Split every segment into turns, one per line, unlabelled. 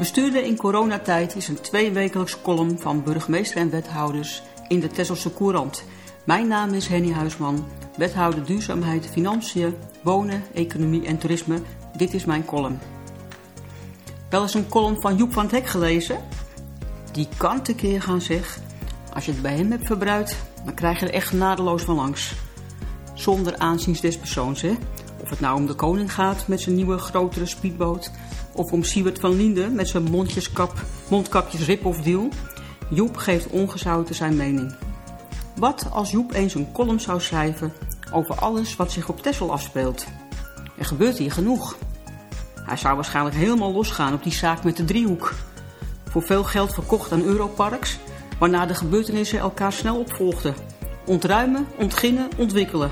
Bestuurder in coronatijd is een tweewekelijks column van burgemeester en wethouders in de Tesselse Courant. Mijn naam is Henny Huisman, wethouder duurzaamheid, financiën, wonen, economie en toerisme. Dit is mijn column. Wel eens een column van Joep van het Hek gelezen? Die kan tekeer gaan zeg. Als je het bij hem hebt verbruikt, dan krijg je er echt nadeloos van langs. Zonder aanzien des persoons, hè? Of het nou om de koning gaat met zijn nieuwe grotere speedboot of om Siewert van Linden met zijn mondjeskap, mondkapjes rip of deal. Joep geeft ongezouten zijn mening. Wat als Joep eens een column zou schrijven over alles wat zich op Texel afspeelt? Er gebeurt hier genoeg. Hij zou waarschijnlijk helemaal losgaan op die zaak met de driehoek. Voor veel geld verkocht aan Europarks, waarna de gebeurtenissen elkaar snel opvolgden. Ontruimen, ontginnen, ontwikkelen.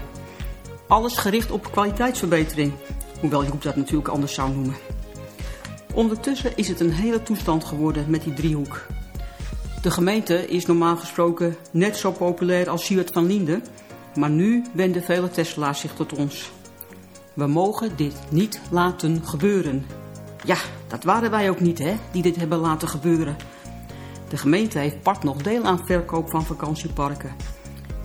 Alles gericht op kwaliteitsverbetering, hoewel Joep dat natuurlijk anders zou noemen. Ondertussen is het een hele toestand geworden met die driehoek. De gemeente is normaal gesproken net zo populair als Siewert van Linden, maar nu wenden vele Tesla's zich tot ons. We mogen dit niet laten gebeuren. Ja, dat waren wij ook niet, hè, die dit hebben laten gebeuren. De gemeente heeft part nog deel aan verkoop van vakantieparken.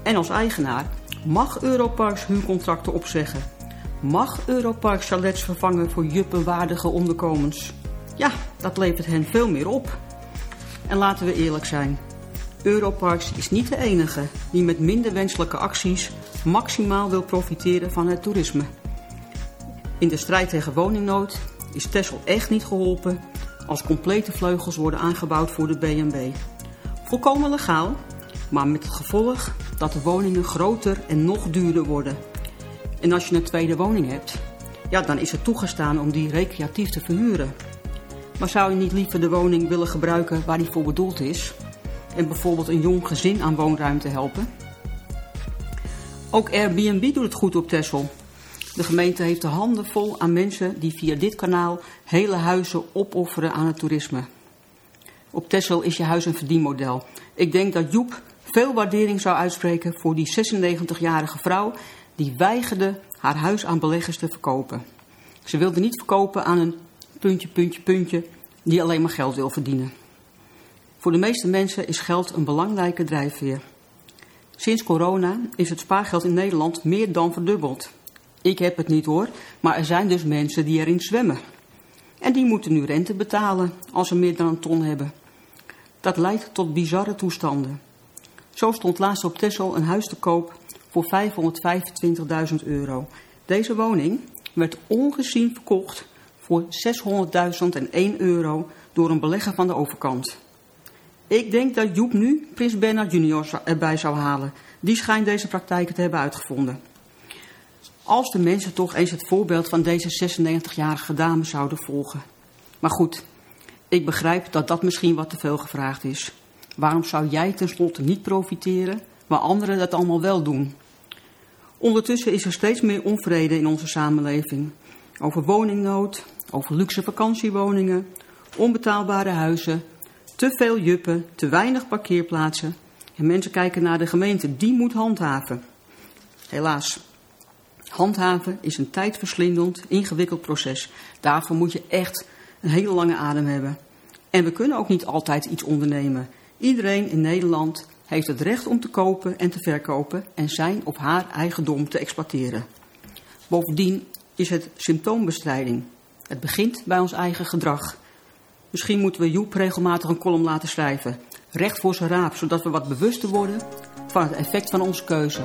En als eigenaar mag Europarks huurcontracten opzeggen. Mag Europarks chalets vervangen voor juppenwaardige onderkomens. Ja, dat levert hen veel meer op. En laten we eerlijk zijn. Europarks is niet de enige die met minder wenselijke acties maximaal wil profiteren van het toerisme. In de strijd tegen woningnood is Texel echt niet geholpen als complete vleugels worden aangebouwd voor de B&B. Volkomen legaal, maar met het gevolg dat de woningen groter en nog duurder worden. En als je een tweede woning hebt, ja, dan is het toegestaan om die recreatief te verhuren. Maar zou je niet liever de woning willen gebruiken waar die voor bedoeld is? En bijvoorbeeld een jong gezin aan woonruimte helpen? Ook Airbnb doet het goed op Texel. De gemeente heeft de handen vol aan mensen die via dit kanaal hele huizen opofferen aan het toerisme. Op Texel is je huis een verdienmodel. Ik denk dat Joep veel waardering zou uitspreken voor die 96-jarige vrouw die weigerde haar huis aan beleggers te verkopen. Ze wilde niet verkopen aan een puntje, puntje, puntje, die alleen maar geld wil verdienen. Voor de meeste mensen is geld een belangrijke drijfveer. Sinds corona is het spaargeld in Nederland meer dan verdubbeld. Ik heb het niet hoor, maar er zijn dus mensen die erin zwemmen. En die moeten nu rente betalen als ze meer dan een ton hebben. Dat leidt tot bizarre toestanden. Zo stond laatst op Texel een huis te koop voor 525.000 euro. Deze woning werd ongezien verkocht voor 600.001 euro door een belegger van de overkant. Ik denk dat Joep nu Prins Bernard junior erbij zou halen. Die schijnt deze praktijken te hebben uitgevonden. Als de mensen toch eens het voorbeeld van deze 96-jarige dame zouden volgen. Maar goed, ik begrijp dat dat misschien wat te veel gevraagd is. Waarom zou jij tenslotte niet profiteren, waar anderen dat allemaal wel doen? Ondertussen is er steeds meer onvrede in onze samenleving. Over woningnood, over luxe vakantiewoningen, onbetaalbare huizen, te veel juppen, te weinig parkeerplaatsen. En mensen kijken naar de gemeente, die moet handhaven. Helaas, handhaven is een tijdverslindend, ingewikkeld proces. Daarvoor moet je echt een hele lange adem hebben. En we kunnen ook niet altijd iets ondernemen. Iedereen in Nederland heeft het recht om te kopen en te verkopen en zijn of haar eigendom te exploiteren. Bovendien is het symptoombestrijding. Het begint bij ons eigen gedrag. Misschien moeten we Joep regelmatig een column laten schrijven. Recht voor zijn raap, zodat we wat bewuster worden van het effect van onze keuze.